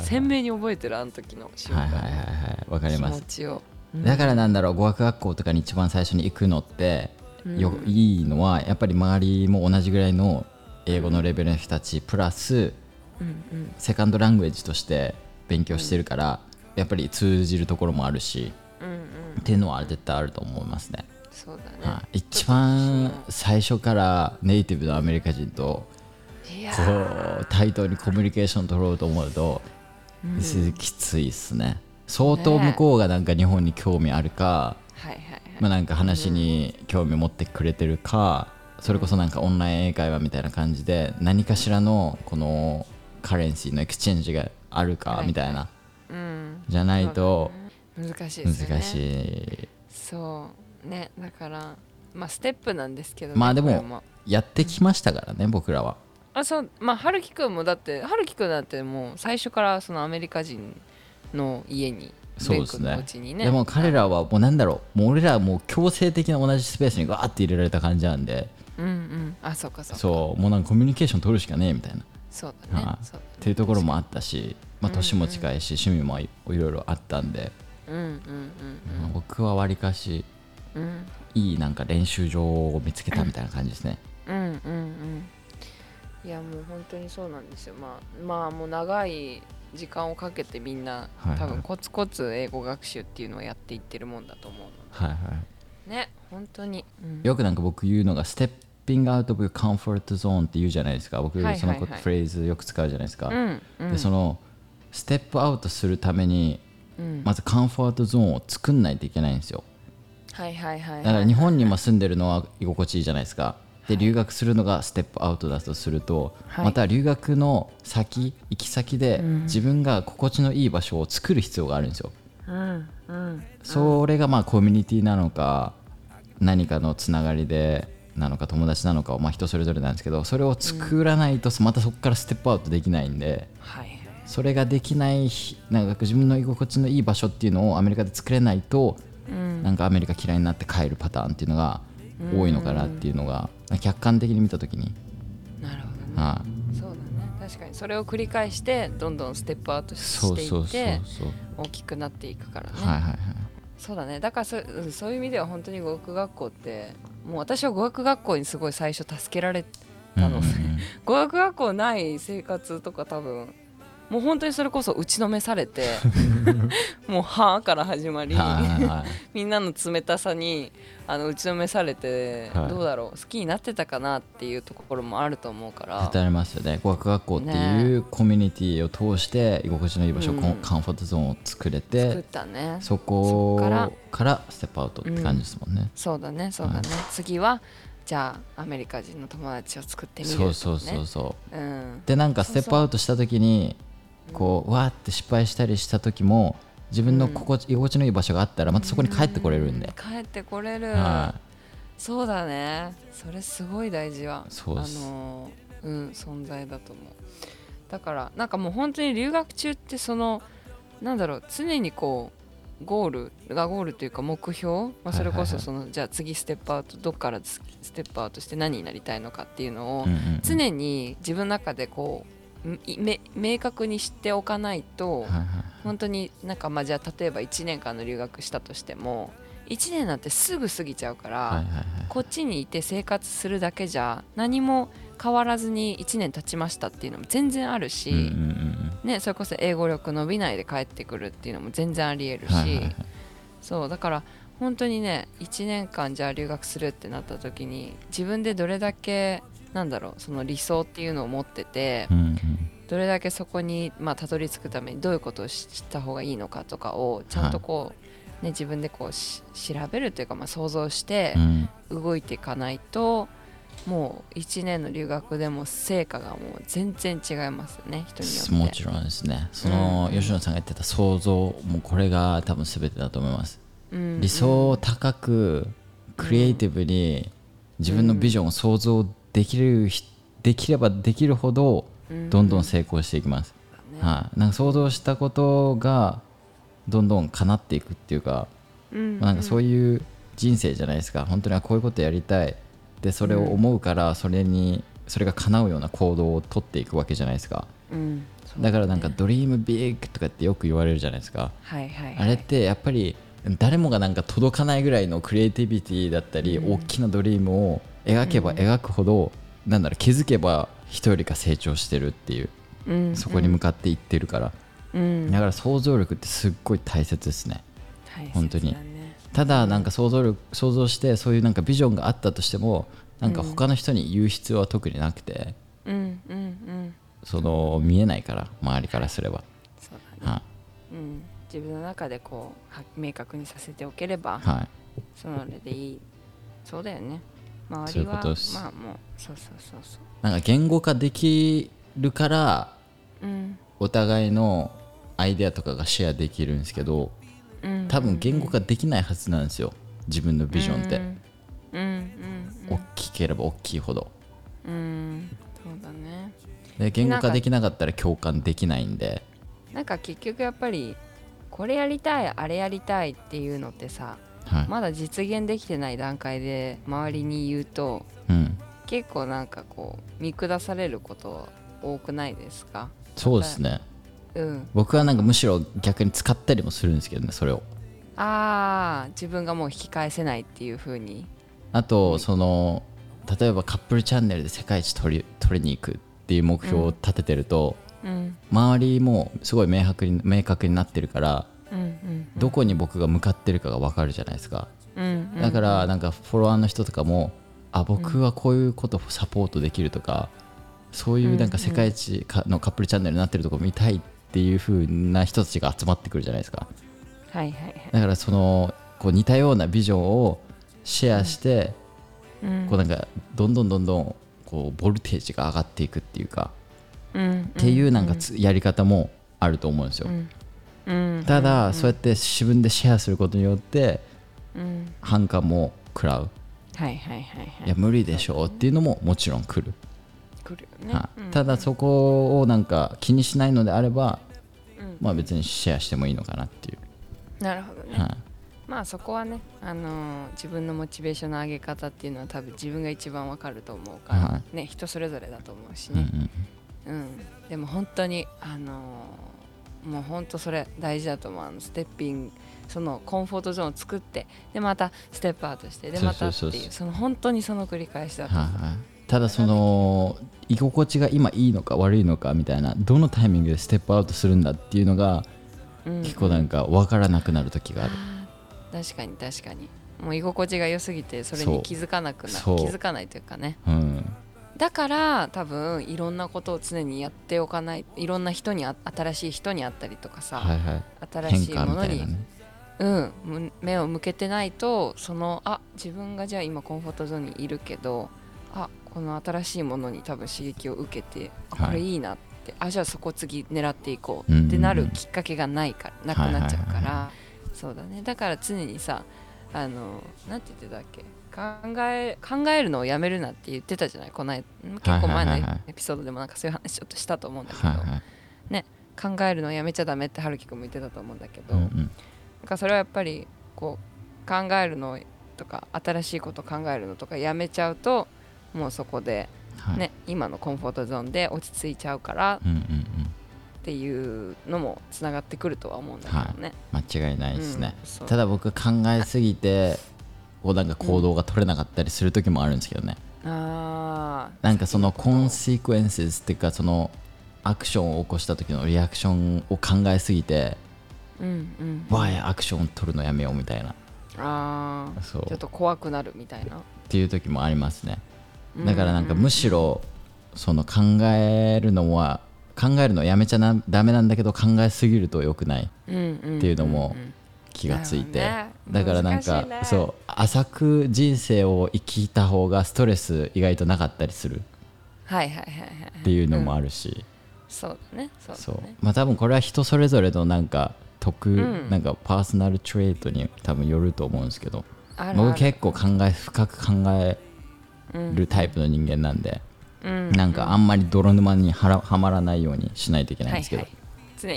鮮明に覚えてるあの時の瞬間。はいはいはいはい。わかり気ます。持ちを、だからなんだろう語学学校とかに一番最初に行くのってよ、うん。いいのはやっぱり周りも同じぐらいの英語のレベルの人たちプラスうんうん。セカンドラングエッジとして勉強してるから、やっぱり通じるところもあるしうんうん。っていうのは絶対あると思いますね、そうだね、はい、一番最初からネイティブのアメリカ人とこう対等にコミュニケーション取ろうと思うと、きついっすね相当向こうがなんか日本に興味あるか、はいはいはい。まあ、なんか話に興味持ってくれてるか、それこそなんかオンライン英会話みたいな感じで何かしらのこの currency の exchange があるかはいみたいな、うん。じゃないと難しいですよね。難しい、そうねだからまあステップなんですけどねまあでもやってきましたからね僕らは。あそうまあ春樹くんもだって春樹くんだってもう最初からそのアメリカ人の家にそうですね。ね。でも彼らはもうなんだろうもう俺らはもう強制的な同じスペースにガーって入れられた感じなんで。うんうん。あそうかそうか。そう。もうなんかコミュニケーション取るしかねえみたいな。そうだね、はい。そう。っていうところもあったし、まあ、年も近いし、趣味もいいろいろあったんで、うんうんまあ僕はわりかしうんうん。いいなんか練習場を見つけたみたいな感じですね。うんうんうん。いやもう本当にそうなんですよ。まあまあもう長い時間をかけてみんなはいはい。多分コツコツ英語学習っていうのをやっていってるもんだと思うのはいはでね本当に、うん。い、よくなんか僕言うのがステッ stepping out of your comfort zone って言うじゃないですか。僕そのフレーズよく使うじゃないですか、うんうん。でそのステップアウトするためにうん。まずカンフォートゾーンを作んないといけないんですよ。はいはいはいだから日本にも住んでるのは居心地いいじゃないですかで留学するのがステップアウトだとすると、はい。また留学の先行き先で自分が心地のいい場所を作る必要があるんですよ、うんうんそれがまあコミュニティなのか何かのつながりでなのか友達なのかはまあ人それぞれなんですけどそれを作らないとまたそこからステップアウトできないんではいはい。それができないひなんか自分の居心地のいい場所っていうのをアメリカで作れないと、なんかアメリカ嫌いになって帰るパターンっていうのが多いのかなっていうのが客観的に見た時に、なるほどね。はい。そうだね。確かにそれを繰り返してどんどんステップアウトしていって大きくなっていくからね、はいはいはいそうだね。だからそ,、うん、そういう意味では本当に語学学校ってもう私は語学学校にすごい最初助けられたの、うんうんうん。*laughs* 語学学校ない生活とか多分もう本当にそれこそ打ちのめされて *laughs* もう「はあ」から始まりはいはいはい。みんなの冷たさにあの打ちのめされて、はい。どうだろう好きになってたかなっていうところもあると思うから。絶対ありますよね。語学学校っていうコミュニティを通して居心地のいい場所、うん。コンカンフォートゾーンを作れ作っててたね。そこから。からステップアウトって感じですもんね、そうだねそうだね、次はじゃあアメリカ人の友達を作ってみるそうそうそうそうう、うん、でなんかステップアウトした時にこうわーって失敗したりした時も自分の心地居心地のいい場所があったらまたそこに帰ってこれるんで、帰ってこれる、はそうだね。それすごい大事はそうあのーうん存在だと思う。だからなんかもう本当に留学中ってそのなんだろう常にこうゴールがゴールというか目標、まあ、それこそその、じゃあ次ステップアウトどっからスステップアウトして何になりたいのかっていうのを、常に自分の中でこう明確にしておかないと、はいはい本当になんかまあじゃあ例えば1年間の留学したとしても1年なんてすぐ過ぎちゃうから、はいはいはい。こっちにいて生活するだけじゃ何も変わらずに1年経ちましたっていうのも全然あるし、うんうんうんね、それこそ英語力伸びないで帰ってくるっていうのも全然ありえるし、はいはいはい。そうだから本当にね1年間じゃあ留学するってなった時に自分でどれだけなんだろうその理想っていうのを持ってて、うんうん。どれだけそこに、まあ、たどり着くためにどういうことをしした方がいいのかとかをちゃんとこう、ね、自分でこうし調べるというか、まあ、想像してうん。動いていかないと、もう1年の留学でも成果がもう全然違いますよね人によって。もちろんですね。その、うん。吉野さんが言ってた想像もうこれが多分全てだと思います、うん理想を高くクリエイティブに自分のビジョンを想像できるひできればできるほどうん。どんどん成功していきます、ね。はい、なんか想像したことがどんどん叶っていくっていうか、うんまあなんかそういう人生じゃないですか。本当にあこういうことやりたい。でそれを思うからそれにそれが叶うような行動を取っていくわけじゃないですか。うん。そうだからなんかドリームビッグとかってよく言われるじゃないですか。はいはいはい。あれってやっぱり誰もがなんか届かないぐらいのクリエイティビティだったり、大きなドリームを描けば描くほど、なんだろう気づけば人よりか成長してるっていううんそこに向かっていってるから、うん。だから想像力ってすっごい大切ですね。大切本当に。ただなんか想像力想像してそういうなんかビジョンがあったとしてもなんか他の人に言う必要は特になくて、うんうんうん。その見えないから周りからすれば、そうだね。はうん。自分の中でこうは明確にさせておければいはい。それでいい。そうだよね周そういりはまあもうそうそうそうそう。なんか言語化できるからうん。お互いのアイデアとかがシェアできるんですけどうん。多分言語化できないはずなんですよ。自分のビジョンって、うん。うん。大きければ大きいほど。うんうん。そうだね。で言語化できなかったら共感できないんで。なんか結局やっぱりこれやりたいあれやりたいっていうのってさはい、まだ実現できてない段階で周りに言うとうん、結構なんかこう見下されること多くないですか？そうですね。うん。僕はなんかむしろ逆に使ったりもするんですけどねそれを。ああ自分がもう引き返せないっていう風に。あとその例えばカップルチャンネルで世界一取り取りに行くっていう目標を立ててると、うん。周りもすごい明白に明確になってるからうんうんどこに僕が向かってるかが分かるじゃないですか。うんうん。だからなんかフォロワーの人とかもあ僕はこういうことサポートできるとか、そういうなんか世界一かのカップルチャンネルになってるとこ見たいっていう風な人たちが集まってくるじゃないですか。はいはいはい。だからそのこう似たようなビジョンをシェアして、うん。こうなんかどんどんどんどんこうボルテージが上がっていくっていうか、うんっていうなんかつやり方もあると思うんですよ、うんうんただ、そうやって自分でシェアすることによってうん。反感も食らう。はいはいはいはい。いや無理でしょうっていうのももちろん来る、来るよね。はい。うん。ただそこをなんか気にしないのであれば、うん。まあ別にシェアしてもいいのかなっていう、なるほどね。はい。まあそこはね、あのー自分のモチベーションの上げ方っていうのは多分自分が一番わかると思うから、はね人それぞれだと思うしうんうね、ん。うん。でも本当にあのーもう本当それ大事だと思う。あのステッピングそのコンフォートゾーンを作ってでまたステップアウトしてでまたっていうその本当にその繰り返しだと。思う、ただその居心地が今いいのか悪いのかみたいなどのタイミングでステップアウトするんだっていうのがうん結構なんか分からなくなる時がある、確かに確かに。もう居心地が良すぎてそれに気づかなくなそう。気づかないというかね。うんだから多分いろんなことを常にやっておかないいろんな人にあ新しい人に会ったりとかさ、はいはい。新しいものに、ね。うん、む目を向けてないとそのあ自分がじゃあ今コンフォートゾーンにいるけどあこの新しいものに多分刺激を受けてあはいこれいいなって、あじゃあそこ次狙っていこうってなるきっかけがないからなくなっちゃうから、そうだね。だから常にさあのなんて言ってたっけ？考え考えるのをやめるなって言ってたじゃない？この間。結構前のはいはい。はいはいエピソードでもなんかそういう話ちょっとしたと思うんだけど、はいはい考えるのをやめちゃダメって春樹君も言ってたと思うんだけど、うんうなんんかそれはやっぱりこう考えるのとか新しいこと考えるのとかやめちゃうともうそこで、はい。ね今のコンフォートゾーンで落ち着いちゃうからうんうんうん。っていうのもつながってくるとは思うんだけどね。間違いないですね、うんただ僕考えすぎてこうなんか行動が取れなかったりする時もあるんですけどね、あー。なんかそのコンさシークエンスっていうかそのアクションを起こした時のリアクションを考えすぎて、うんうん。わあアクション取るのやめようみたいな。あー。そう。ちょっと怖くなるみたいな。っていう時もありますね。だからなんかうむしろその考えるのは考えるのやめちゃなダメなんだけど考えすぎると良くないうんうんっていうのもんん気がついて、ね。だからなんか、ね。そう浅く人生を生きた方がストレス意外となかったりする。はいはいはいはいっていうのもあるし、そうだねそうまあ多分これは人それぞれのなんか得、ん。なんかパーソナルトレートに多分よると思うんですけど。僕結構考え深く考えうんるタイプの人間なんで、うん。なんかあんまり泥沼にはまらないようにしないといけないんですけど、はいは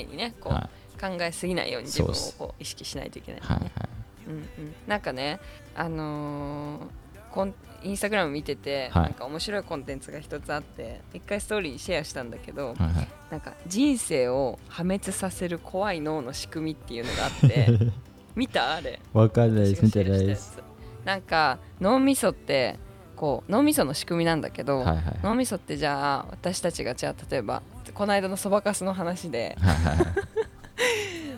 い、常にねこう、は考えすぎないように自分をこう意識しないといけない、ねはいはい。うんうん、なんかねあのーコンインスタグラム見てて、はい。なんか面白いコンテンツが一つあって一回ストーリーにシェアしたんだけど、はいはい。なんか人生を破滅させる怖い脳の仕組みっていうのがあって *laughs* 見た？あれ。わかんないです。見てないです。つなんか脳みそってこう脳みその仕組みなんだけど、はいはい。脳みそってじゃあ私たちがじゃあ例えばこの間のそばかすの話ではいはいはい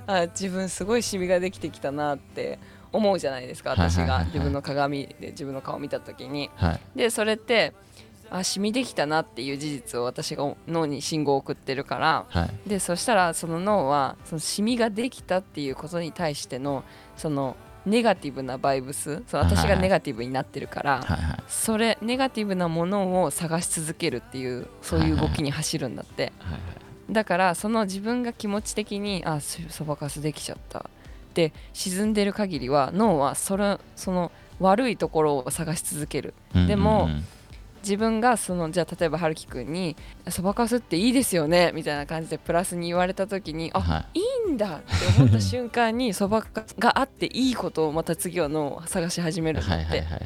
あ自分すごいシミができてきたなって思うじゃないですか私が自分の鏡で自分の顔を見た時に。はい。でそれってあシミできたなっていう事実を私が脳に信号を送ってるから。はい。でそしたらその脳はそのシミができたっていうことに対してのそのネガティブなバイブスその私がネガティブになってるから、はいはいそれネガティブなものを探し続けるっていうそういう動きに走るんだって。はいはいだからその自分が気持ち的にあそそばかすできちゃった。って沈んでる限りは脳はそれその悪いところを探し続ける。うんでもうん。うん自分がそのじゃあ例えば春樹くんに「そばかすっていいですよね」みたいな感じでプラスに言われた時に「あはい。いいんだ」って思った瞬間にそばかすがあっていいことをまた次は脳を探し始めるって。はいはいはいはい。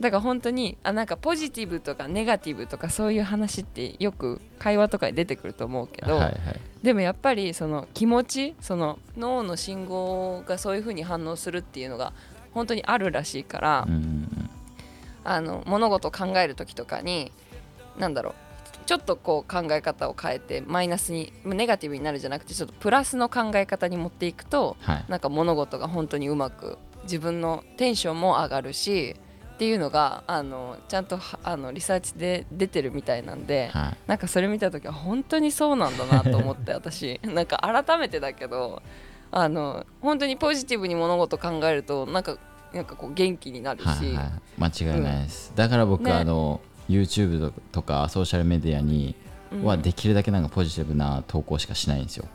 だから本当にあなんかポジティブとかネガティブとかそういう話ってよく会話とかで出てくると思うけど、はいはい。でもやっぱりその気持ちその脳の信号がそういう風に反応するっていうのが本当にあるらしいから、うんうんあの物事を考える時とかに何だろうちょっとこう考え方を変えてマイナスにネガティブになるじゃなくてちょっとプラスの考え方に持っていくとはい。なんか物事が本当にうまく自分のテンションも上がるしっていうのがあのちゃんとはあのリサーチで出てるみたいなんで、はい。なんかそれ見た時は本当にそうなんだなと思って *laughs* 私。なんか改めてだけどあの本当にポジティブに物事考えるとなんかなんかこう元気になるし、はいはい、間違いないです、だから僕、ね。あの YouTube とかソーシャルメディアにはできるだけなんかポジティブな投稿しかしないんですよ、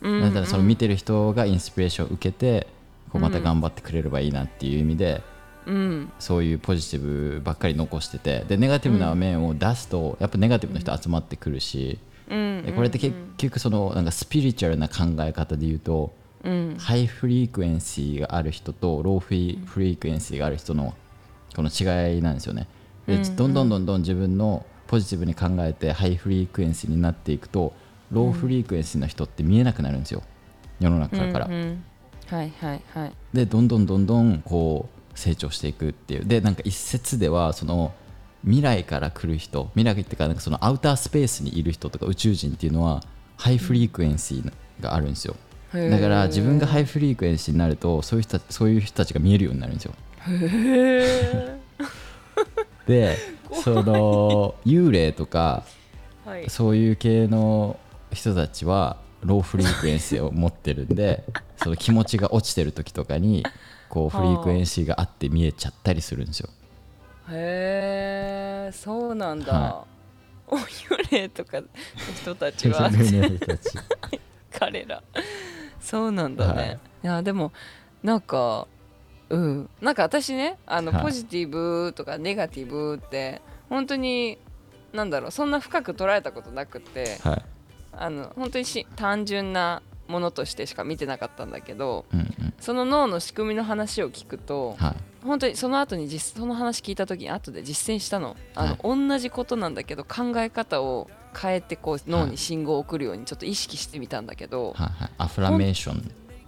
うんだからその見てる人がインスピレーションを受けてこうまた頑張ってくれればいいなっていう意味で、うん。そういうポジティブばっかり残しててでネガティブな面を出すとやっぱネガティブな人集まってくるし、うん。でこれって結局そのなんかスピリチュアルな考え方で言うと、うん。 high frequency がある人と low fre frequency がある人のこの違いなんですよね。でどんどんどんどん自分のポジティブに考えて high frequency になっていくとlow frequency の人って見えなくなるんですよ。世の中から。うんうんはいはいはい。でどんどんどんどんこう成長していくっていう。でなんか一説ではその未来から来る人未来っていうかなんかその outer space にいる人とか宇宙人っていうのは high frequency があるんですよ。へーだから自分が high frequency になるとそういう人そういう人たちが見えるようになるんですよ。へでその幽霊とかーはい。そういう系の人たちはローフリークエンシーを持ってるんで *laughs* その気持ちが落ちてる時とかにこうフリークエンシーがあって見えちゃったりするんですよ。へえそうなんだ、はお幽霊とかの人たちは。*laughs* 彼らそうなんだね、はい。い、やでもなんかうん。なんか私ねあの、はい。ポジティブとかネガティブって本当になんだろうそんな深く捉えたことなくってはい。あの本当にし単純なものとしてしか見てなかったんだけどうんうん。その脳の仕組みの話を聞くとはい。本当にその後に実その話聞いた時に後で実践したの。あの、同じことなんだけど考え方を変えてこう脳に信号を送るようにちょっと意識してみたんだけど、はいはい、アフラメーションっ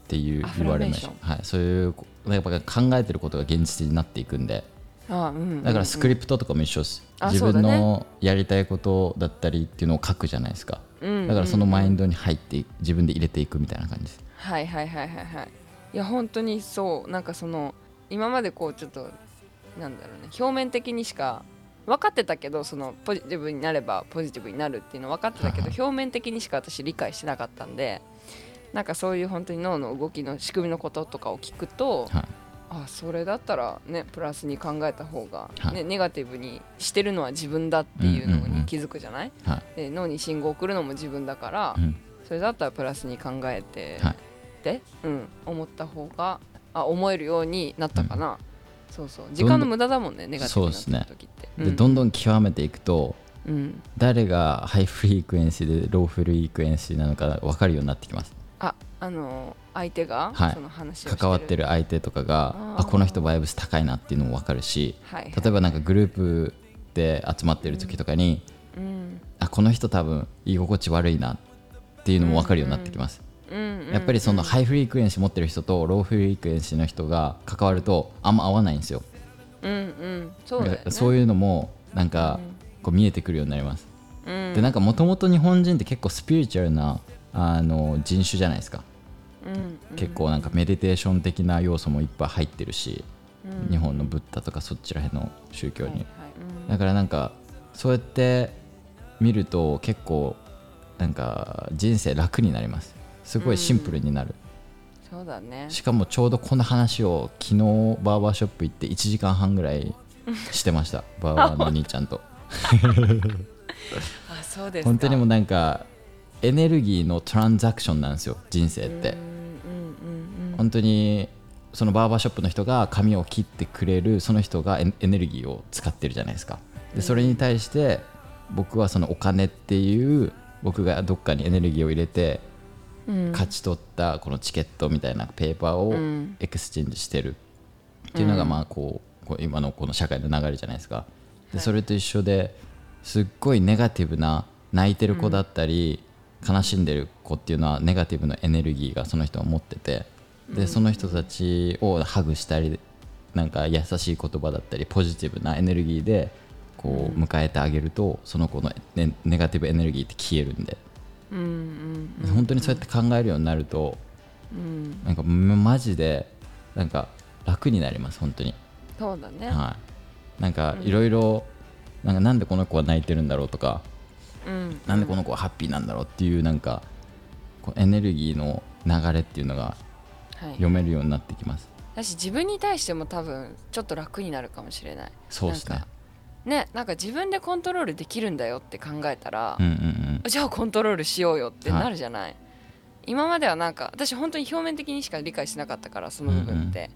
ていう言われました、はい、そういうやっぱ考えてることが現実になっていくんで。あうんうんうん。だからスクリプトとかも一緒です、自分のやりたいことだったりっていうのを書くじゃないですか。うん。だからそのマインドに入って自分で入れていくみたいな感じです。はいはいはいはいはい。いや本当にそう。なんかその今までこうちょっとなんだろうね。表面的にしか分かってたけどそのポジティブになればポジティブになるっていうの分かってたけどはい表面的にしか私理解してなかったんでなんかそういう本当に脳の動きの仕組みのこととかを聞くとはい。あそれだったらねプラスに考えた方が、はい。ねネガティブにしてるのは自分だっていうのうんうんうんに気づくじゃない、脳に信号を送るのも自分だから、うん。それだったらプラスに考えて、はい。って、うん、思った方があ思えるようになったかな、そうそう。時間の無駄だもんねネガティブになって。る時ってでどんどん極めていくとうん、誰が high frequency で low frequency なのか分かるようになってきます。ああの相手が、はい。その話関わってる相手とかがあこの人バイブス高いなっていうのも分かるしはい。はい例えばなんかグループで集まってる時とかに、うん。あこの人多分居心地悪いなっていうのも分かるようになってきます、うんうんやっぱりその high frequency 持ってる人と low frequency の人が関わるとあんま合わないんですよ。うんうん。そうね、そういうのもなんかこう見えてくるようになります、うん。でなんかもともと日本人って結構スピリチュアルなあの人種じゃないですか、うん結構なんかメディテーション的な要素もいっぱい入ってるし、日本のブッダとかそっちら辺の宗教に、はいはい。だからなんかそうやって見ると結構なんか人生楽になりますすごいシンプルになる、うん、そうだね。しかもちょうどこの話を昨日バーバーショップ行って1時間半ぐらいしてました。*laughs* バーバーの兄ちゃんと。*laughs* あそうですか。本当にもうなんかエネルギーのトランザクションなんですよ人生って。うんうんうん本当にその barber shop の人が髪を切ってくれるその人がエネルギーを使ってるじゃないですか。でそれに対して僕はそのお金っていう僕がどっかにエネルギーを入れてうん勝ち取ったこのチケットみたいなペーパーをうん。 exchange してるっていうのがまあこう今のこの社会の流れじゃないですか。でそれと一緒ですっごいネガティブな泣いてる子だったり悲しんでる子っていうのはネガティブなエネルギーがその人は持っててでその人たちをハグしたりなんか優しい言葉だったりポジティブなエネルギーでこう迎えてあげるとその子のネネガティブエネルギーって消えるんでうんうんうん。本当にそうやって考えるようになるとうん。なんかマジでなんか楽になります本当に、そうだね、はなんかいろいろなんかなんでこの子は泣いてるんだろうとかうんなんでこの子はハッピーなんだろうっていうなんかこうエネルギーの流れっていうのがはい。読めるようになってきます。だし自分に対しても多分ちょっと楽になるかもしれない。そうですね。ねなんか自分でコントロールできるんだよって考えたらう、んうんじゃあコントロールしようよってなるじゃない、今まではなんか私本当に表面的にしか理解しなかったからその部分って、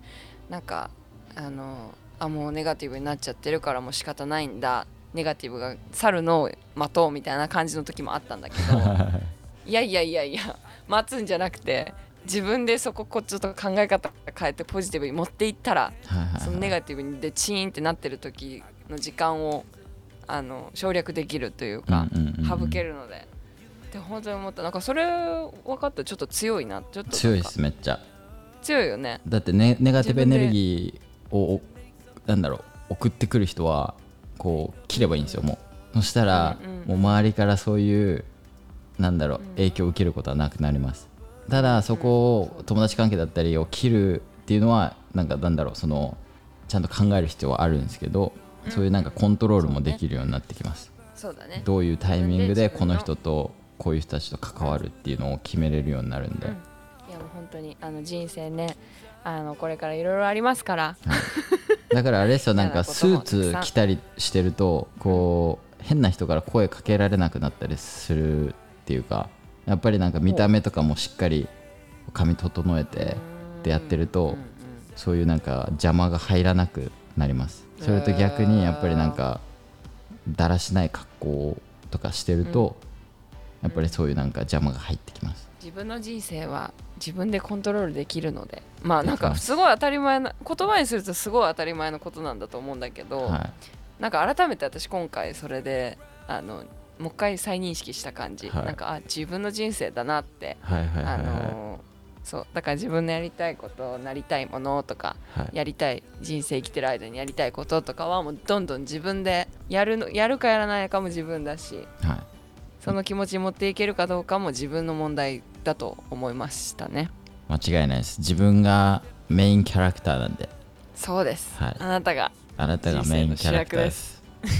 なんかあのあもうネガティブになっちゃってるからもう仕方ないんだ。ネガティブが去るのを待とうみたいな感じの時もあったんだけど。*laughs* いやいやいやいや待つんじゃなくて自分でそここうちょっと考え方変えてポジティブに持っていったらはいはいはいそのネガティブでチーンってなってる時の時間をあの省略できるというか、省けるので。って本当に思ったなんかそれ分かったらちょっと強いな。ちょっと強いですめっちゃ。強いよね。だってネネガティブエネルギーをおなんだろう送ってくる人はこう切ればいいんですよもう。そしたら、うんうん。もう周りからそういうなんだろううん。影響を受けることはなくなります。ただそこを友達関係だったりを切るっていうのはなんかなんだろうそのちゃんと考える必要はあるんですけど、そういうなんかコントロールもできるようになってきます、そうだね。どういうタイミングでこの人とこういう人たちと関わるっていうのを決めれるようになるんで、うん。いやもう本当にあの人生ねあのこれからいろいろありますから。だからあれですよなんかスーツ着たりしてるとこう変な人から声かけられなくなったりするっていうかやっぱりなんか見た目とかもしっかり髪整えてでやってるとそういうなんか邪魔が入らなくなりますそれと逆にやっぱりなんかだらしない格好とかしてるとやっぱりそういうなんか邪魔が入ってきます。自分の人生は自分でコントロールできるのでまあなんかす。ごい当たり前な言葉にするとすごい当たり前のことなんだと思うんだけど、はなんか改めて私今回それであのもう一回再認識した感じ、はい。なんかあ自分の人生だなって、いはいはいはい。あはいのそうだから自分のやりたいことなりたいものとかはい。やりたい人生生きてる間にやりたいこととかはもうどんどん自分でやるのやるかやらないかも自分だしはい。その気持ちに持っていけるかどうかも自分の問題だと思いましたね。間違いないです。自分がメインキャラクターなんで。そうです、はい。あなたがあなたがメインキャラクターです。*laughs*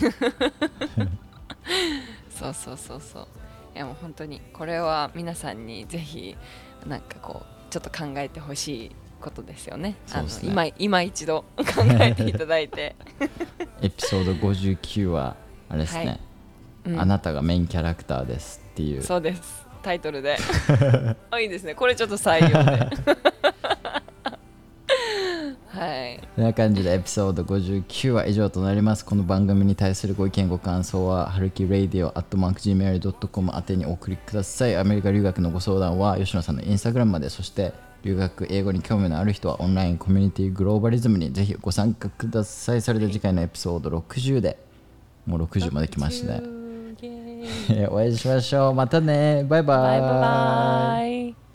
そうそうそうそう。いやもう本当にこれは皆さんにぜひなんかこうちょっと考えてほしいことですよね。ね。あの今今一度 *laughs* 考えていただいて、エピソード59はあれですね、はい。うん。あなたがメインキャラクターですっていう。そうです。タイトルで。*laughs* あいいですね。これちょっと採用で *laughs* はい。という感じでエピソード59は以上となります。この番組に対するご意見ご感想ははるき radio.gmail.com 宛てにお送りください。アメリカ留学のご相談は吉野さんのインスタグラムまでそして留学英語に興味のある人はオンラインコミュニティグローバリズムにぜひご参加ください。それでは次回のエピソード60でもう60まで来ましたね。*laughs* お会いしましょう。またね。バイバイ。バイバイ